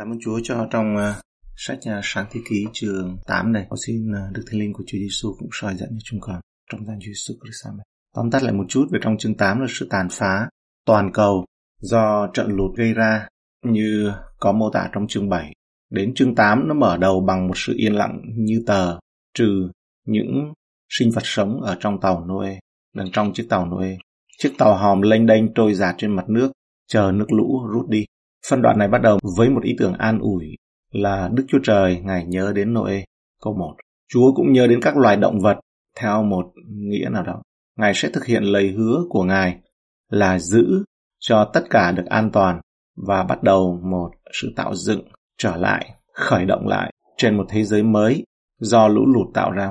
Cảm ơn Chúa cho trong uh, sách uh, Sáng Thế Ký chương 8 này. Có xin uh, Đức Thánh Linh của Chúa Giêsu cũng soi dẫn cho chúng con trong danh Chúa Giêsu Christ. Amen. Tóm tắt lại một chút về trong chương 8 là sự tàn phá toàn cầu do trận lụt gây ra như có mô tả trong chương 7. Đến chương 8 nó mở đầu bằng một sự yên lặng như tờ, trừ những sinh vật sống ở trong tàu Noe, đằng trong chiếc tàu Noe. Chiếc tàu hòm lênh đênh trôi dạt trên mặt nước, chờ nước lũ rút đi. Phân đoạn này bắt đầu với một ý tưởng an ủi là Đức Chúa Trời Ngài nhớ đến Noe. Câu 1. Chúa cũng nhớ đến các loài động vật theo một nghĩa nào đó. Ngài sẽ thực hiện lời hứa của Ngài là giữ cho tất cả được an toàn và bắt đầu một sự tạo dựng trở lại, khởi động lại trên một thế giới mới do lũ lụt tạo ra.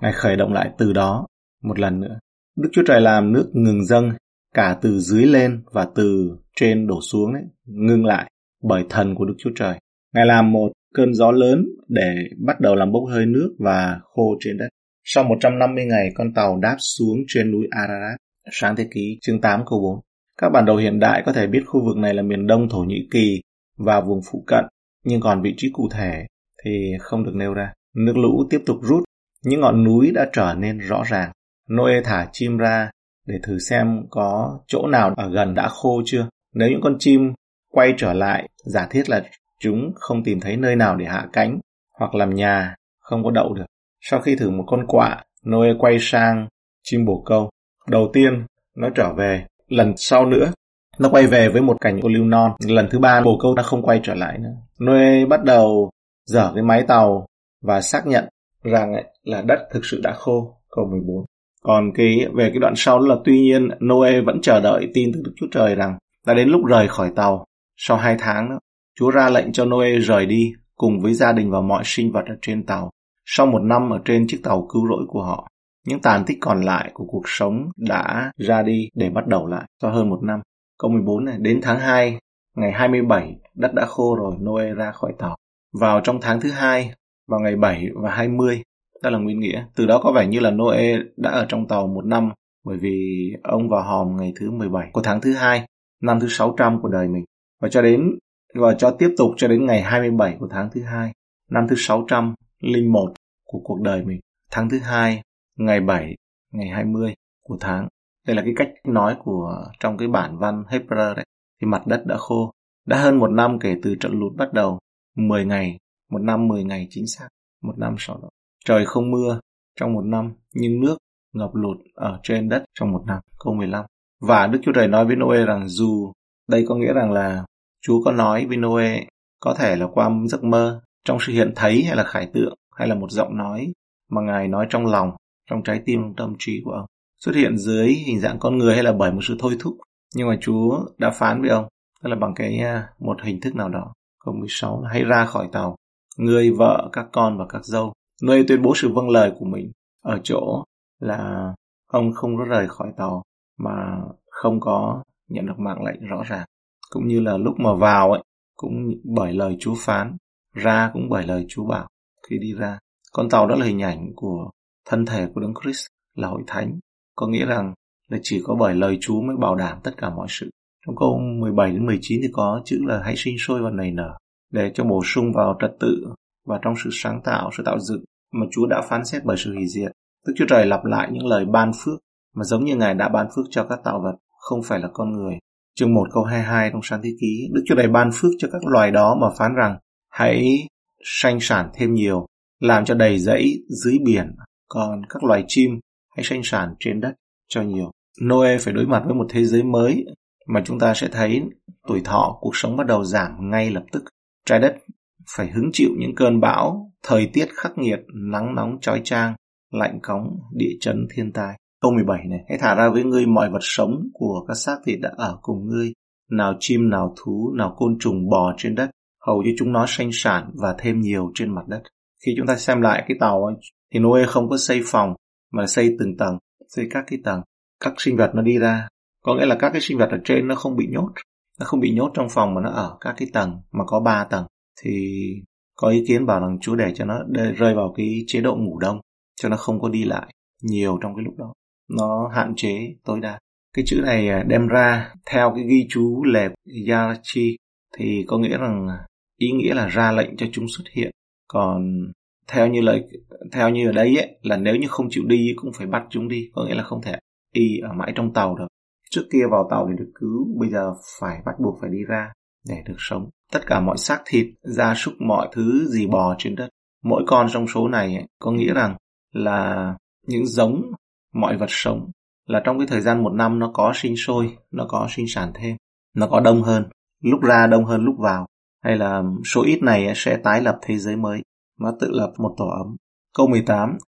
Ngài khởi động lại từ đó một lần nữa. Đức Chúa Trời làm nước ngừng dâng cả từ dưới lên và từ trên đổ xuống ấy, ngưng lại bởi thần của Đức Chúa Trời. Ngài làm một cơn gió lớn để bắt đầu làm bốc hơi nước và khô trên đất. Sau 150 ngày, con tàu đáp xuống trên núi Ararat. Sáng thế ký chương 8 câu 4. Các bản đồ hiện đại có thể biết khu vực này là miền đông Thổ Nhĩ Kỳ và vùng phụ cận, nhưng còn vị trí cụ thể thì không được nêu ra. Nước lũ tiếp tục rút, những ngọn núi đã trở nên rõ ràng. Noe thả chim ra để thử xem có chỗ nào ở gần đã khô chưa. Nếu những con chim quay trở lại, giả thiết là chúng không tìm thấy nơi nào để hạ cánh hoặc làm nhà, không có đậu được. Sau khi thử một con quạ, Noe quay sang chim bồ câu. Đầu tiên, nó trở về. Lần sau nữa, nó quay về với một cảnh ô liu non. Lần thứ ba, bồ câu đã không quay trở lại nữa. Noe bắt đầu dở cái máy tàu và xác nhận rằng ấy, là đất thực sự đã khô. Câu 14. Còn cái về cái đoạn sau đó là tuy nhiên Noe vẫn chờ đợi tin từ Đức Chúa Trời rằng đã đến lúc rời khỏi tàu. Sau hai tháng đó, Chúa ra lệnh cho Noe rời đi cùng với gia đình và mọi sinh vật ở trên tàu. Sau một năm ở trên chiếc tàu cứu rỗi của họ, những tàn tích còn lại của cuộc sống đã ra đi để bắt đầu lại sau hơn một năm. Câu 14 này, đến tháng 2, ngày 27, đất đã khô rồi, Noe ra khỏi tàu. Vào trong tháng thứ hai, vào ngày 7 và 20, tức là nguyên nghĩa. Từ đó có vẻ như là Noe đã ở trong tàu một năm bởi vì ông vào hòm ngày thứ 17 của tháng thứ hai, năm thứ 600 của đời mình. Và cho đến và cho tiếp tục cho đến ngày 27 của tháng thứ hai, năm thứ 601 của cuộc đời mình. Tháng thứ hai, ngày 7, ngày 20 của tháng. Đây là cái cách nói của trong cái bản văn Hebrew đấy. Thì mặt đất đã khô. Đã hơn một năm kể từ trận lụt bắt đầu. 10 ngày, một năm 10 ngày chính xác. Một năm sau đó. Trời không mưa trong một năm, nhưng nước ngập lụt ở trên đất trong một năm. Câu 15. Và Đức Chúa Trời nói với Noe rằng dù đây có nghĩa rằng là Chúa có nói với Noe có thể là qua giấc mơ, trong sự hiện thấy hay là khải tượng, hay là một giọng nói mà Ngài nói trong lòng, trong trái tim, trong tâm trí của ông. Xuất hiện dưới hình dạng con người hay là bởi một sự thôi thúc. Nhưng mà Chúa đã phán với ông, tức là bằng cái à, một hình thức nào đó. Câu 16 là hãy ra khỏi tàu, người vợ, các con và các dâu. Nơi tuyên bố sự vâng lời của mình ở chỗ là ông không có rời khỏi tàu mà không có nhận được mạng lệnh rõ ràng. Cũng như là lúc mà vào ấy, cũng bởi lời Chúa phán, ra cũng bởi lời Chúa bảo. Khi đi ra, con tàu đó là hình ảnh của thân thể của Đấng Christ, là hội thánh. Có nghĩa rằng là chỉ có bởi lời Chúa mới bảo đảm tất cả mọi sự. Trong câu 17 đến 19 thì có chữ là hãy sinh sôi và nảy nở để cho bổ sung vào trật tự và trong sự sáng tạo, sự tạo dựng mà Chúa đã phán xét bởi sự hủy diệt. Đức Chúa Trời lặp lại những lời ban phước mà giống như Ngài đã ban phước cho các tạo vật, không phải là con người. Chương 1 câu 22 trong sáng thế ký, Đức Chúa Trời ban phước cho các loài đó mà phán rằng hãy sanh sản thêm nhiều, làm cho đầy rẫy dưới biển, còn các loài chim hãy sanh sản trên đất cho nhiều. Noe phải đối mặt với một thế giới mới mà chúng ta sẽ thấy tuổi thọ cuộc sống bắt đầu giảm ngay lập tức. Trái đất phải hứng chịu những cơn bão, thời tiết khắc nghiệt, nắng nóng chói chang, lạnh cóng, địa chấn thiên tai. Câu 17 này, hãy thả ra với ngươi mọi vật sống của các xác thịt đã ở cùng ngươi, nào chim, nào thú, nào côn trùng bò trên đất, hầu như chúng nó sanh sản và thêm nhiều trên mặt đất. Khi chúng ta xem lại cái tàu ấy, thì Noe không có xây phòng, mà xây từng tầng, xây các cái tầng. Các sinh vật nó đi ra, có nghĩa là các cái sinh vật ở trên nó không bị nhốt, nó không bị nhốt trong phòng mà nó ở các cái tầng, mà có ba tầng. Thì có ý kiến bảo rằng Chúa để cho nó rơi vào cái chế độ ngủ đông, cho nó không có đi lại nhiều trong cái lúc đó nó hạn chế tối đa cái chữ này à, đem ra theo cái ghi chú lẹp Yarachi thì có nghĩa rằng à, ý nghĩa là ra lệnh cho chúng xuất hiện. Còn theo như lời theo như ở đây ấy, là nếu như không chịu đi cũng phải bắt chúng đi, có nghĩa là không thể y ở mãi trong tàu được. Trước kia vào tàu để được cứu, bây giờ phải bắt buộc phải đi ra để được sống. Tất cả mọi xác thịt, gia súc, mọi thứ gì bò trên đất. Mỗi con trong số này ấy, có nghĩa rằng là những giống mọi vật sống là trong cái thời gian một năm nó có sinh sôi, nó có sinh sản thêm, nó có đông hơn, lúc ra đông hơn lúc vào, hay là số ít này sẽ tái lập thế giới mới, nó tự lập một tổ ấm. Câu 18,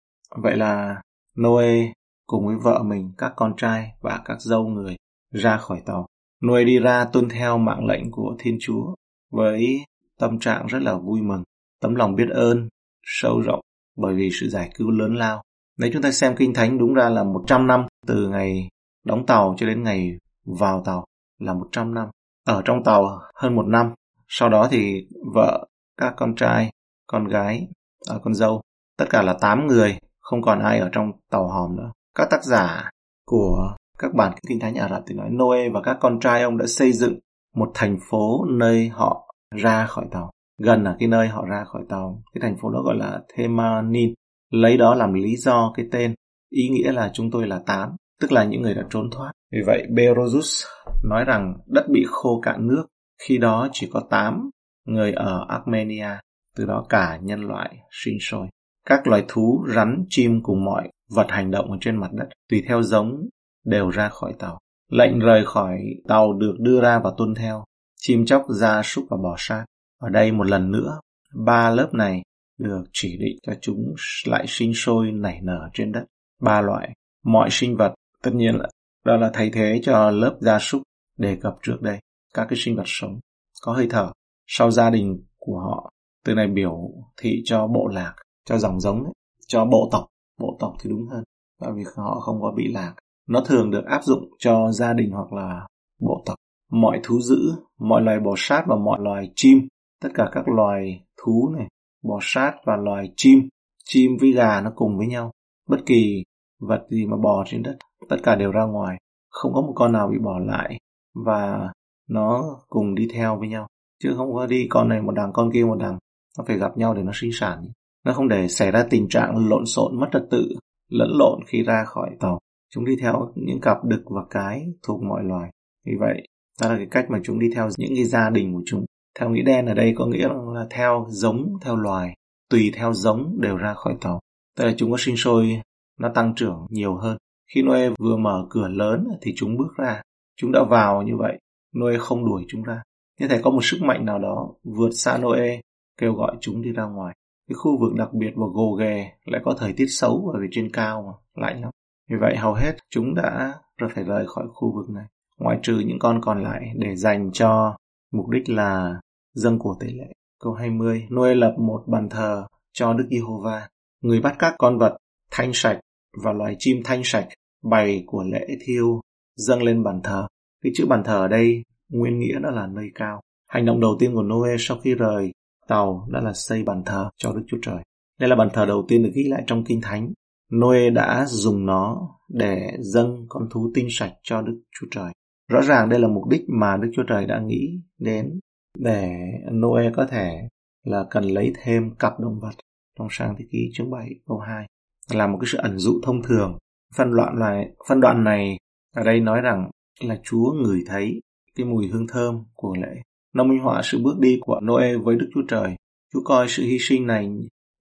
vậy là Noe cùng với vợ mình, các con trai và các dâu người ra khỏi tàu. Noe đi ra tuân theo mạng lệnh của Thiên Chúa với tâm trạng rất là vui mừng, tấm lòng biết ơn, sâu rộng bởi vì sự giải cứu lớn lao. Nếu chúng ta xem Kinh Thánh đúng ra là 100 năm từ ngày đóng tàu cho đến ngày vào tàu là 100 năm. Ở trong tàu hơn một năm. Sau đó thì vợ, các con trai, con gái, à, con dâu, tất cả là 8 người, không còn ai ở trong tàu hòm nữa. Các tác giả của các bản Kinh Thánh Ả Rập thì nói Noe và các con trai ông đã xây dựng một thành phố nơi họ ra khỏi tàu. Gần ở cái nơi họ ra khỏi tàu. Cái thành phố đó gọi là Themanin. Lấy đó làm lý do cái tên. Ý nghĩa là chúng tôi là tám, tức là những người đã trốn thoát. Vì vậy, Berosus nói rằng đất bị khô cạn nước. Khi đó chỉ có tám người ở Armenia. Từ đó cả nhân loại sinh sôi. Các loài thú, rắn, chim cùng mọi vật hành động ở trên mặt đất, tùy theo giống, đều ra khỏi tàu. Lệnh rời khỏi tàu được đưa ra và tuân theo. Chim chóc, ra súc và bò sát. Ở đây một lần nữa, ba lớp này được chỉ định cho chúng lại sinh sôi nảy nở trên đất. Ba loại, mọi sinh vật, tất nhiên là đó là thay thế cho lớp gia súc đề cập trước đây. Các cái sinh vật sống, có hơi thở, sau gia đình của họ. Từ này biểu thị cho bộ lạc, cho dòng giống, ấy, cho bộ tộc. Bộ tộc thì đúng hơn, bởi vì họ không có bị lạc. Nó thường được áp dụng cho gia đình hoặc là bộ tộc. Mọi thú dữ, mọi loài bò sát và mọi loài chim, tất cả các loài thú này, bò sát và loài chim, chim với gà nó cùng với nhau. Bất kỳ vật gì mà bò trên đất, tất cả đều ra ngoài, không có một con nào bị bỏ lại và nó cùng đi theo với nhau. Chứ không có đi con này một đằng con kia một đằng, nó phải gặp nhau để nó sinh sản. Nó không để xảy ra tình trạng lộn xộn mất trật tự, lẫn lộn khi ra khỏi tàu. Chúng đi theo những cặp đực và cái thuộc mọi loài. Vì vậy, đó là cái cách mà chúng đi theo những cái gia đình của chúng. Theo nghĩa đen ở đây có nghĩa là theo giống, theo loài, tùy theo giống đều ra khỏi tàu. Tức là chúng có sinh sôi, nó tăng trưởng nhiều hơn. Khi Noe vừa mở cửa lớn thì chúng bước ra. Chúng đã vào như vậy, Noe không đuổi chúng ra. Như thể có một sức mạnh nào đó vượt xa Noe, kêu gọi chúng đi ra ngoài. Cái khu vực đặc biệt và gồ ghề lại có thời tiết xấu bởi vì trên cao mà, lạnh lắm. Vì vậy hầu hết chúng đã phải rời khỏi khu vực này, ngoại trừ những con còn lại để dành cho mục đích là dâng của tế lễ. Câu 20, Noe lập một bàn thờ cho Đức Giê-hô-va. Người bắt các con vật thanh sạch và loài chim thanh sạch bày của lễ thiêu dâng lên bàn thờ. Cái chữ bàn thờ ở đây nguyên nghĩa đó là nơi cao. Hành động đầu tiên của Noe sau khi rời tàu đó là xây bàn thờ cho Đức Chúa Trời. Đây là bàn thờ đầu tiên được ghi lại trong Kinh Thánh. Noe đã dùng nó để dâng con thú tinh sạch cho Đức Chúa Trời. Rõ ràng đây là mục đích mà Đức Chúa Trời đã nghĩ đến để Noe có thể là cần lấy thêm cặp động vật trong sang thế ký chương 7 câu 2 là một cái sự ẩn dụ thông thường. Phân đoạn này, phân đoạn này ở đây nói rằng là Chúa ngửi thấy cái mùi hương thơm của lễ. Nó minh họa sự bước đi của Noe với Đức Chúa Trời. Chúa coi sự hy sinh này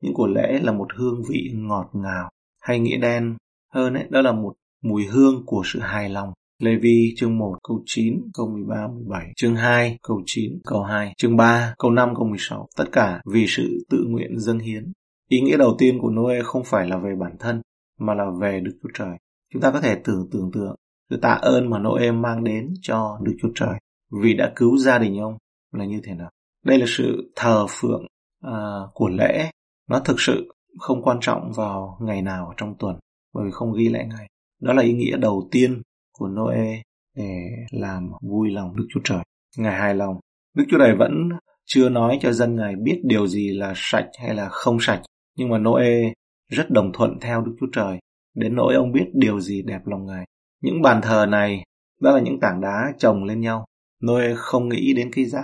những của lễ là một hương vị ngọt ngào hay nghĩa đen hơn ấy, đó là một mùi hương của sự hài lòng. Lê Vi chương 1 câu 9 câu 13 17 chương 2 câu 9 câu 2 chương 3 câu 5 câu 16 tất cả vì sự tự nguyện dâng hiến. Ý nghĩa đầu tiên của Noe không phải là về bản thân mà là về Đức Chúa Trời. Chúng ta có thể tưởng tưởng tượng sự tạ ơn mà Noe mang đến cho Đức Chúa Trời. Vì đã cứu gia đình ông là như thế nào? Đây là sự thờ phượng uh, của lễ. Nó thực sự không quan trọng vào ngày nào trong tuần bởi vì không ghi lại ngày đó là ý nghĩa đầu tiên của Noe để làm vui lòng Đức Chúa Trời. Ngài hài lòng. Đức Chúa Trời vẫn chưa nói cho dân Ngài biết điều gì là sạch hay là không sạch. Nhưng mà Noe rất đồng thuận theo Đức Chúa Trời. Đến nỗi ông biết điều gì đẹp lòng Ngài. Những bàn thờ này, đó là những tảng đá chồng lên nhau. Noe không nghĩ đến cái giá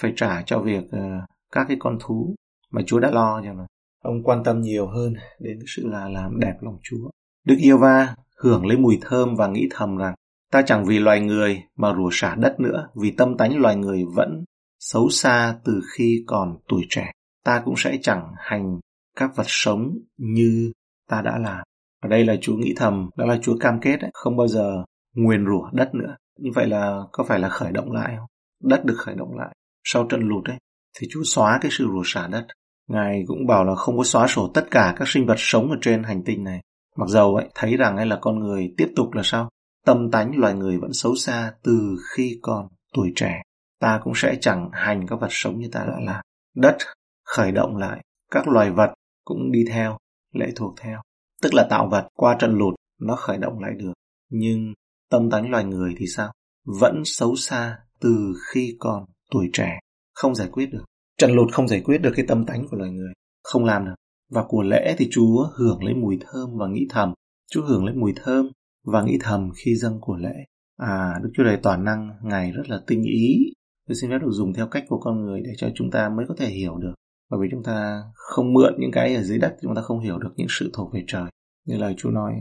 phải trả cho việc uh, các cái con thú mà Chúa đã lo cho mà. Ông quan tâm nhiều hơn đến sự là làm đẹp lòng Chúa. Đức yêu va hưởng lấy mùi thơm và nghĩ thầm rằng ta chẳng vì loài người mà rủa xả đất nữa vì tâm tánh loài người vẫn xấu xa từ khi còn tuổi trẻ. Ta cũng sẽ chẳng hành các vật sống như ta đã làm. Ở đây là Chúa nghĩ thầm, đó là Chúa cam kết ấy, không bao giờ nguyền rủa đất nữa. Như vậy là có phải là khởi động lại không? Đất được khởi động lại. Sau trận lụt ấy, thì Chúa xóa cái sự rủa xả đất. Ngài cũng bảo là không có xóa sổ tất cả các sinh vật sống ở trên hành tinh này. Mặc dầu ấy, thấy rằng ấy là con người tiếp tục là sao? Tâm tánh loài người vẫn xấu xa từ khi còn tuổi trẻ. Ta cũng sẽ chẳng hành các vật sống như ta đã làm. Đất khởi động lại, các loài vật cũng đi theo, lệ thuộc theo. Tức là tạo vật qua trận lụt nó khởi động lại được. Nhưng tâm tánh loài người thì sao? Vẫn xấu xa từ khi còn tuổi trẻ, không giải quyết được. Trận lụt không giải quyết được cái tâm tánh của loài người, không làm được. Và của lễ thì Chúa hưởng lấy mùi thơm và nghĩ thầm. Chúa hưởng lấy mùi thơm và nghĩ thầm khi dâng của lễ. À, Đức Chúa Trời toàn năng, Ngài rất là tinh ý. Tôi xin phép được dùng theo cách của con người để cho chúng ta mới có thể hiểu được. Bởi vì chúng ta không mượn những cái ở dưới đất, chúng ta không hiểu được những sự thuộc về trời. Như lời Chúa nói,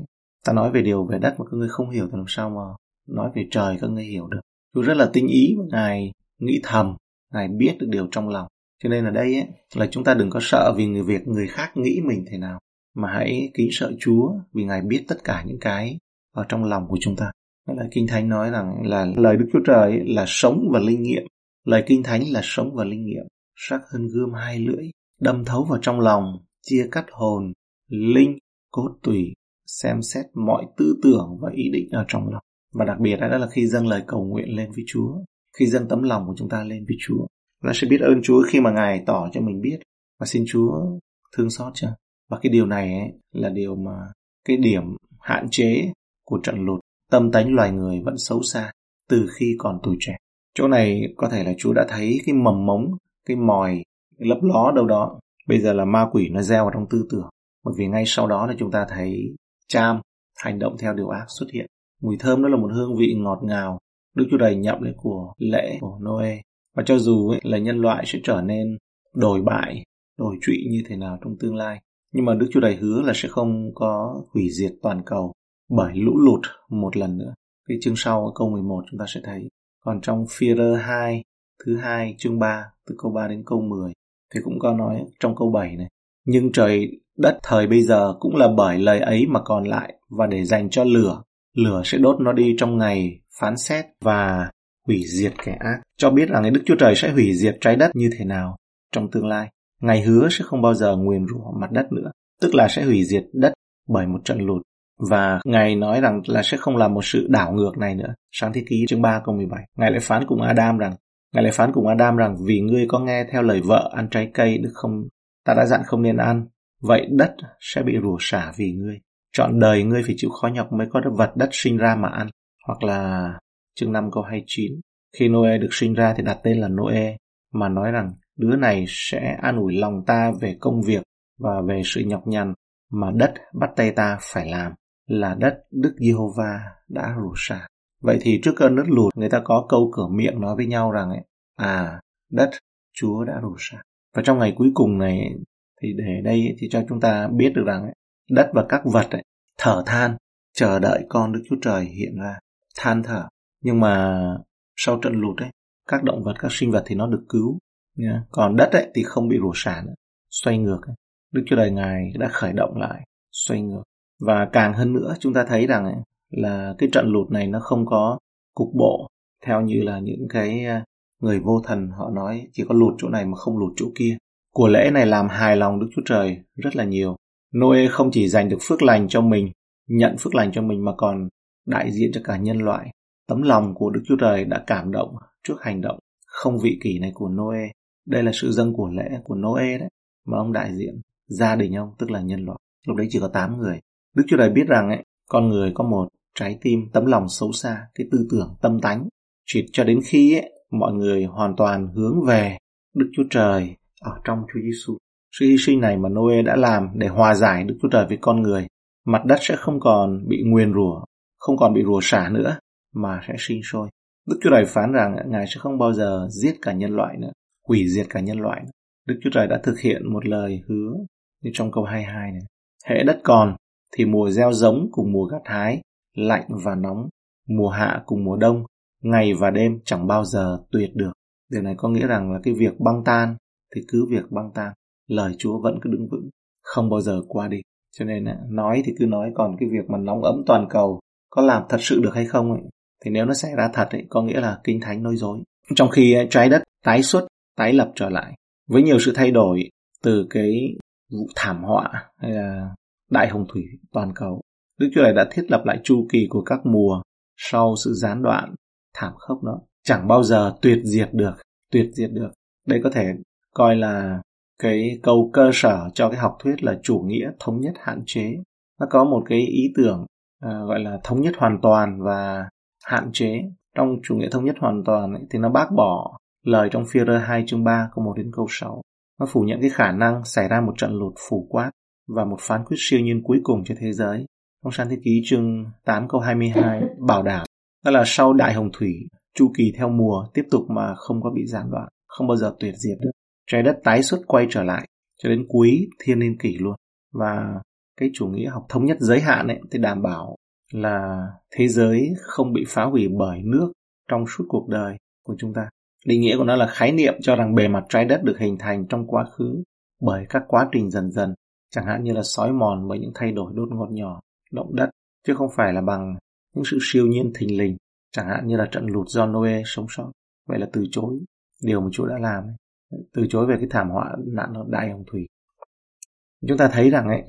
ta nói về điều về đất mà các ngươi không hiểu thì làm sao mà nói về trời các ngươi hiểu được. Chúa rất là tinh ý và Ngài nghĩ thầm, Ngài biết được điều trong lòng. Cho nên ở đây ấy, là chúng ta đừng có sợ vì người việc người khác nghĩ mình thế nào, mà hãy kính sợ Chúa vì Ngài biết tất cả những cái ở trong lòng của chúng ta. Đó là Kinh Thánh nói rằng là lời Đức Chúa Trời là sống và linh nghiệm. Lời Kinh Thánh là sống và linh nghiệm, sắc hơn gươm hai lưỡi, đâm thấu vào trong lòng, chia cắt hồn, linh, cốt tủy, xem xét mọi tư tưởng và ý định ở trong lòng. Và đặc biệt đó là khi dâng lời cầu nguyện lên với Chúa, khi dâng tấm lòng của chúng ta lên với Chúa. Là sẽ biết ơn Chúa khi mà Ngài tỏ cho mình biết và xin Chúa thương xót cho. Và cái điều này ấy, là điều mà cái điểm hạn chế của trận lụt tâm tánh loài người vẫn xấu xa từ khi còn tuổi trẻ. Chỗ này có thể là Chúa đã thấy cái mầm mống, cái mòi cái lấp ló đâu đó. Bây giờ là ma quỷ nó gieo vào trong tư tưởng. Bởi vì ngay sau đó là chúng ta thấy Cham hành động theo điều ác xuất hiện. Mùi thơm đó là một hương vị ngọt ngào. Đức Chúa Trời nhậm lấy của lễ của Noe. Và cho dù ấy, là nhân loại sẽ trở nên đổi bại, đổi trụy như thế nào trong tương lai. Nhưng mà Đức Chúa Trời hứa là sẽ không có hủy diệt toàn cầu bởi lũ lụt một lần nữa. Cái chương sau câu 11 chúng ta sẽ thấy. Còn trong Führer 2, thứ hai chương 3, từ câu 3 đến câu 10, thì cũng có nói trong câu 7 này. Nhưng trời đất thời bây giờ cũng là bởi lời ấy mà còn lại và để dành cho lửa. Lửa sẽ đốt nó đi trong ngày phán xét và hủy diệt kẻ ác. Cho biết rằng Đức Chúa Trời sẽ hủy diệt trái đất như thế nào trong tương lai. Ngài hứa sẽ không bao giờ nguyền rủa mặt đất nữa, tức là sẽ hủy diệt đất bởi một trận lụt. Và Ngài nói rằng là sẽ không làm một sự đảo ngược này nữa. Sáng thế ký chương 3 câu 17. Ngài lại phán cùng Adam rằng Ngài lại phán cùng Adam rằng vì ngươi có nghe theo lời vợ ăn trái cây đức không ta đã dặn không nên ăn vậy đất sẽ bị rủa xả vì ngươi chọn đời ngươi phải chịu khó nhọc mới có vật đất sinh ra mà ăn hoặc là chương 5 câu 29 khi Noe được sinh ra thì đặt tên là Noe mà nói rằng đứa này sẽ an ủi lòng ta về công việc và về sự nhọc nhằn mà đất bắt tay ta phải làm là đất Đức Giê-hô-va đã rủ xả. Vậy thì trước cơn nước lụt người ta có câu cửa miệng nói với nhau rằng ấy, à đất Chúa đã rủ xả. Và trong ngày cuối cùng này thì để đây thì cho chúng ta biết được rằng ấy, đất và các vật ấy, thở than chờ đợi con Đức Chúa Trời hiện ra than thở nhưng mà sau trận lụt ấy các động vật các sinh vật thì nó được cứu nha. còn đất ấy thì không bị rủa xả nữa xoay ngược ấy. Đức Chúa Trời Ngài đã khởi động lại xoay ngược và càng hơn nữa chúng ta thấy rằng ấy, là cái trận lụt này nó không có cục bộ theo như là những cái à, người vô thần họ nói chỉ có lụt chỗ này mà không lụt chỗ kia của lễ này làm hài lòng Đức Chúa Trời rất là nhiều Noe không chỉ giành được phước lành cho mình nhận phước lành cho mình mà còn đại diện cho cả nhân loại tấm lòng của Đức Chúa Trời đã cảm động trước hành động không vị kỷ này của Noe. Đây là sự dâng của lễ của Noe đấy mà ông đại diện gia đình ông tức là nhân loại. Lúc đấy chỉ có 8 người. Đức Chúa Trời biết rằng ấy, con người có một trái tim tấm lòng xấu xa cái tư tưởng tâm tánh. Chỉ cho đến khi ấy, mọi người hoàn toàn hướng về Đức Chúa Trời ở trong Chúa Giêsu. Sự hy sinh này mà Noe đã làm để hòa giải Đức Chúa Trời với con người, mặt đất sẽ không còn bị nguyền rủa, không còn bị rủa xả nữa, mà sẽ sinh sôi. Đức Chúa Trời phán rằng Ngài sẽ không bao giờ giết cả nhân loại nữa, hủy diệt cả nhân loại nữa. Đức Chúa Trời đã thực hiện một lời hứa như trong câu 22 này. Hễ đất còn thì mùa gieo giống cùng mùa gặt hái, lạnh và nóng, mùa hạ cùng mùa đông, ngày và đêm chẳng bao giờ tuyệt được. Điều này có nghĩa rằng là cái việc băng tan thì cứ việc băng tan, lời Chúa vẫn cứ đứng vững, không bao giờ qua đi. Cho nên nói thì cứ nói còn cái việc mà nóng ấm toàn cầu có làm thật sự được hay không ấy, thì nếu nó xảy ra thật ấy, có nghĩa là kinh thánh nói dối. Trong khi ờ, trái đất tái xuất, tái lập trở lại với nhiều sự thay đổi từ cái vụ thảm họa hay là đại hồng thủy toàn cầu. Đức Chúa Trời đã thiết lập lại chu kỳ của các mùa sau sự gián đoạn thảm khốc đó. Chẳng bao giờ tuyệt diệt được, tuyệt diệt được. Đây có thể coi là cái câu cơ sở cho cái học thuyết là chủ nghĩa thống nhất hạn chế. Nó có một cái ý tưởng à, gọi là thống nhất hoàn toàn và hạn chế. Trong chủ nghĩa thống nhất hoàn toàn ấy, thì nó bác bỏ lời trong Führer 2 chương 3 câu 1 đến câu 6. Nó phủ nhận cái khả năng xảy ra một trận lụt phủ quát và một phán quyết siêu nhiên cuối cùng cho thế giới. Trong sáng thế ký chương 8 câu 22 bảo đảm đó là sau đại hồng thủy, chu kỳ theo mùa tiếp tục mà không có bị gián đoạn, không bao giờ tuyệt diệt được. Trái đất tái xuất quay trở lại cho đến cuối thiên niên kỷ luôn. Và cái chủ nghĩa học thống nhất giới hạn ấy thì đảm bảo là thế giới không bị phá hủy bởi nước trong suốt cuộc đời của chúng ta. Định nghĩa của nó là khái niệm cho rằng bề mặt trái đất được hình thành trong quá khứ bởi các quá trình dần dần, chẳng hạn như là sói mòn bởi những thay đổi đột ngột nhỏ, động đất, chứ không phải là bằng những sự siêu nhiên thình lình, chẳng hạn như là trận lụt do Noe sống sót. Vậy là từ chối điều mà Chúa đã làm, từ chối về cái thảm họa nạn đại hồng thủy. Chúng ta thấy rằng ấy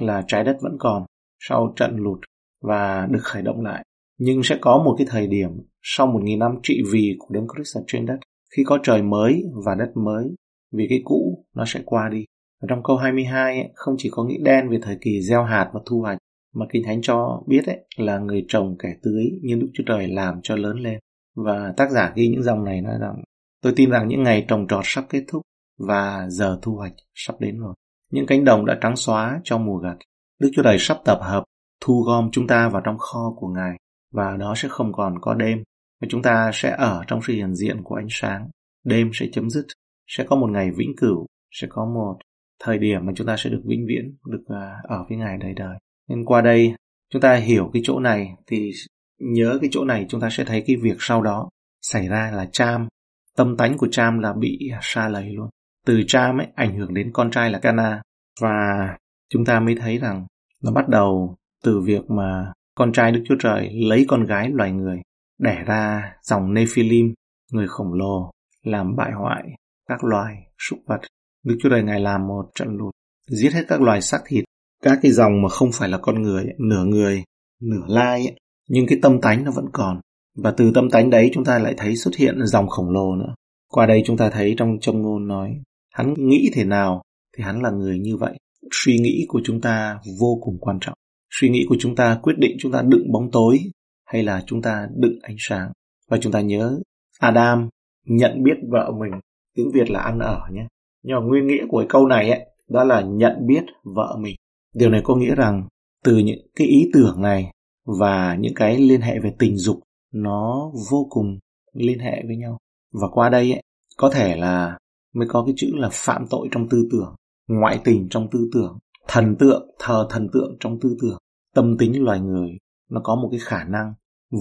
là trái đất vẫn còn sau trận lụt và được khởi động lại. Nhưng sẽ có một cái thời điểm sau một nghìn năm trị vì của Đấng Christ trên đất khi có trời mới và đất mới vì cái cũ nó sẽ qua đi. Ở trong câu 22 ấy, không chỉ có nghĩa đen về thời kỳ gieo hạt và thu hoạch mà Kinh Thánh cho biết ấy, là người trồng kẻ tưới như Đức Chúa Trời làm cho lớn lên. Và tác giả ghi những dòng này nói rằng tôi tin rằng những ngày trồng trọt sắp kết thúc và giờ thu hoạch sắp đến rồi. Những cánh đồng đã trắng xóa cho mùa gặt. Đức Chúa Trời sắp tập hợp thu gom chúng ta vào trong kho của Ngài và đó sẽ không còn có đêm và chúng ta sẽ ở trong sự hiện diện của ánh sáng. Đêm sẽ chấm dứt, sẽ có một ngày vĩnh cửu, sẽ có một thời điểm mà chúng ta sẽ được vĩnh viễn, được à, ở với Ngài đời đời. Nên qua đây, chúng ta hiểu cái chỗ này thì nhớ cái chỗ này chúng ta sẽ thấy cái việc sau đó xảy ra là Cham. Tâm tánh của Cham là bị xa lầy luôn. Từ Cham ấy ảnh hưởng đến con trai là Cana và chúng ta mới thấy rằng nó bắt đầu từ việc mà con trai Đức Chúa Trời lấy con gái loài người, đẻ ra dòng Nephilim, người khổng lồ, làm bại hoại các loài súc vật. Đức Chúa Trời Ngài làm một trận lụt, giết hết các loài xác thịt, các cái dòng mà không phải là con người, nửa người, nửa lai, ấy. nhưng cái tâm tánh nó vẫn còn. Và từ tâm tánh đấy chúng ta lại thấy xuất hiện dòng khổng lồ nữa. Qua đây chúng ta thấy trong trong ngôn nói, hắn nghĩ thế nào thì hắn là người như vậy. Suy nghĩ của chúng ta vô cùng quan trọng suy nghĩ của chúng ta quyết định chúng ta đựng bóng tối hay là chúng ta đựng ánh sáng. Và chúng ta nhớ Adam nhận biết vợ mình. Tiếng Việt là ăn ở nhé. Nhưng mà nguyên nghĩa của cái câu này ấy đó là nhận biết vợ mình. Điều này có nghĩa rằng từ những cái ý tưởng này và những cái liên hệ về tình dục nó vô cùng liên hệ với nhau. Và qua đây ấy, có thể là mới có cái chữ là phạm tội trong tư tưởng ngoại tình trong tư tưởng thần tượng thờ thần tượng trong tư tưởng. Tâm tính loài người nó có một cái khả năng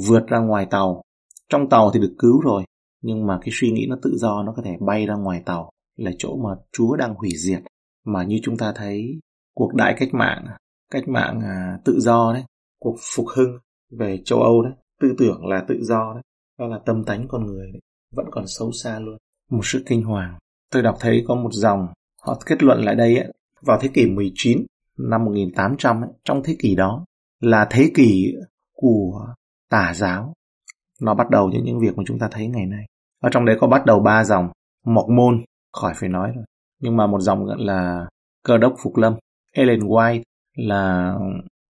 vượt ra ngoài tàu. Trong tàu thì được cứu rồi nhưng mà cái suy nghĩ nó tự do nó có thể bay ra ngoài tàu là chỗ mà chúa đang hủy diệt. Mà như chúng ta thấy cuộc đại cách mạng cách mạng à, tự do đấy cuộc phục hưng về châu âu đấy tư tưởng là tự do đấy đó là tâm tánh con người đấy vẫn còn sâu xa luôn. Một sự kinh hoàng. Tôi đọc thấy có một dòng họ kết luận lại đây ấy, vào thế kỷ 19 năm 1800 ấy, trong thế kỷ đó là thế kỷ của tà giáo. Nó bắt đầu những những việc mà chúng ta thấy ngày nay. Ở trong đấy có bắt đầu ba dòng, mộc môn, khỏi phải nói rồi. Nhưng mà một dòng là cơ đốc phục lâm. Ellen White là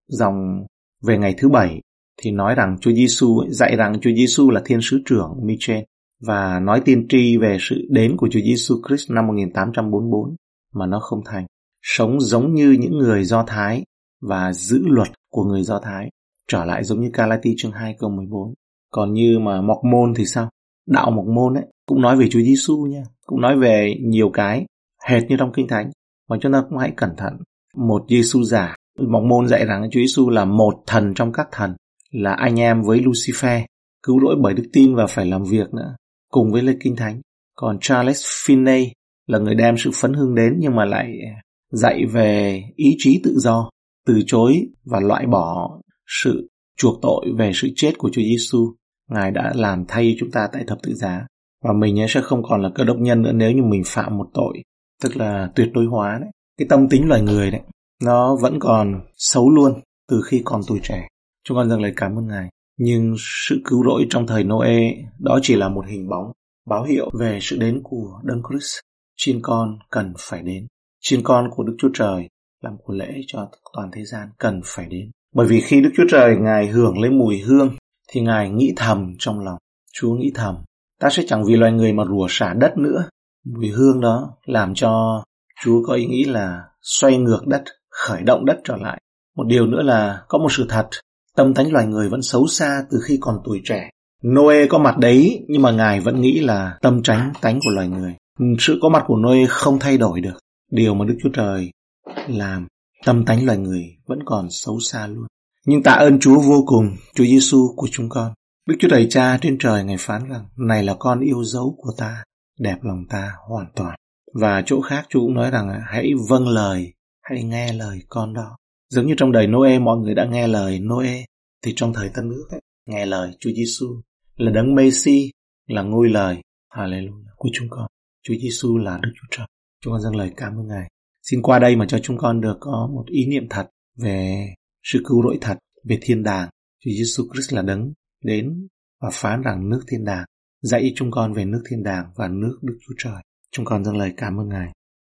dòng về ngày thứ bảy thì nói rằng Chúa Giêsu dạy rằng Chúa Giêsu là thiên sứ trưởng michel và nói tiên tri về sự đến của Chúa Giêsu Christ năm 1844 mà nó không thành sống giống như những người Do Thái và giữ luật của người Do Thái, trở lại giống như Galati chương 2 câu 14. Còn như mà Mọc Môn thì sao? Đạo Mọc Môn ấy cũng nói về Chúa Giêsu nha, cũng nói về nhiều cái hệt như trong Kinh Thánh. mà chúng ta cũng hãy cẩn thận. Một Giêsu giả, mọc môn dạy rằng Chúa Giêsu là một thần trong các thần, là anh em với Lucifer, cứu lỗi bởi đức tin và phải làm việc nữa, cùng với lời Kinh Thánh. Còn Charles Finney là người đem sự phấn hưng đến nhưng mà lại dạy về ý chí tự do, từ chối và loại bỏ sự chuộc tội về sự chết của Chúa Giêsu. Ngài đã làm thay chúng ta tại thập tự giá. Và mình sẽ không còn là cơ đốc nhân nữa nếu như mình phạm một tội tức là tuyệt đối hóa đấy. Cái tâm tính loài người đấy nó vẫn còn xấu luôn từ khi còn tuổi trẻ. Chúng con dâng lời cảm ơn ngài. Nhưng sự cứu rỗi trong thời Noe đó chỉ là một hình bóng báo hiệu về sự đến của Đấng Christ. Xin con cần phải đến chiên con của Đức Chúa Trời làm của lễ cho toàn thế gian cần phải đến bởi vì khi Đức Chúa Trời ngài hưởng lấy mùi hương thì ngài nghĩ thầm trong lòng Chúa nghĩ thầm ta sẽ chẳng vì loài người mà rủa xả đất nữa mùi hương đó làm cho Chúa có ý nghĩ là xoay ngược đất, khởi động đất trở lại. Một điều nữa là có một sự thật, tâm tánh loài người vẫn xấu xa từ khi còn tuổi trẻ. Noe có mặt đấy nhưng mà Ngài vẫn nghĩ là tâm tránh tánh của loài người. Sự có mặt của Noe không thay đổi được. Điều mà Đức Chúa Trời làm, tâm tánh loài người vẫn còn xấu xa luôn. Nhưng tạ ơn Chúa vô cùng, Chúa Giêsu của chúng con. Đức Chúa Trời Cha trên trời Ngài phán rằng, này là con yêu dấu của ta, đẹp lòng ta hoàn toàn. Và chỗ khác Chúa cũng nói rằng hãy vâng lời, hãy nghe lời con đó. Giống như trong đời Noe mọi người đã nghe lời Noe, thì trong thời Tân Ước ấy, nghe lời Chúa Giêsu là đấng Messi, là ngôi lời Hallelujah của chúng con. Chúa Giêsu là Đức Chúa Trời. Chúng con dâng lời cảm ơn Ngài. Xin qua đây mà cho chúng con được có một ý niệm thật về sự cứu rỗi thật, về thiên đàng. Chúa Giêsu Christ là đấng đến và phán rằng nước thiên đàng dạy chúng con về nước thiên đàng và nước Đức Chúa Trời. Chúng con dâng lời cảm ơn Ngài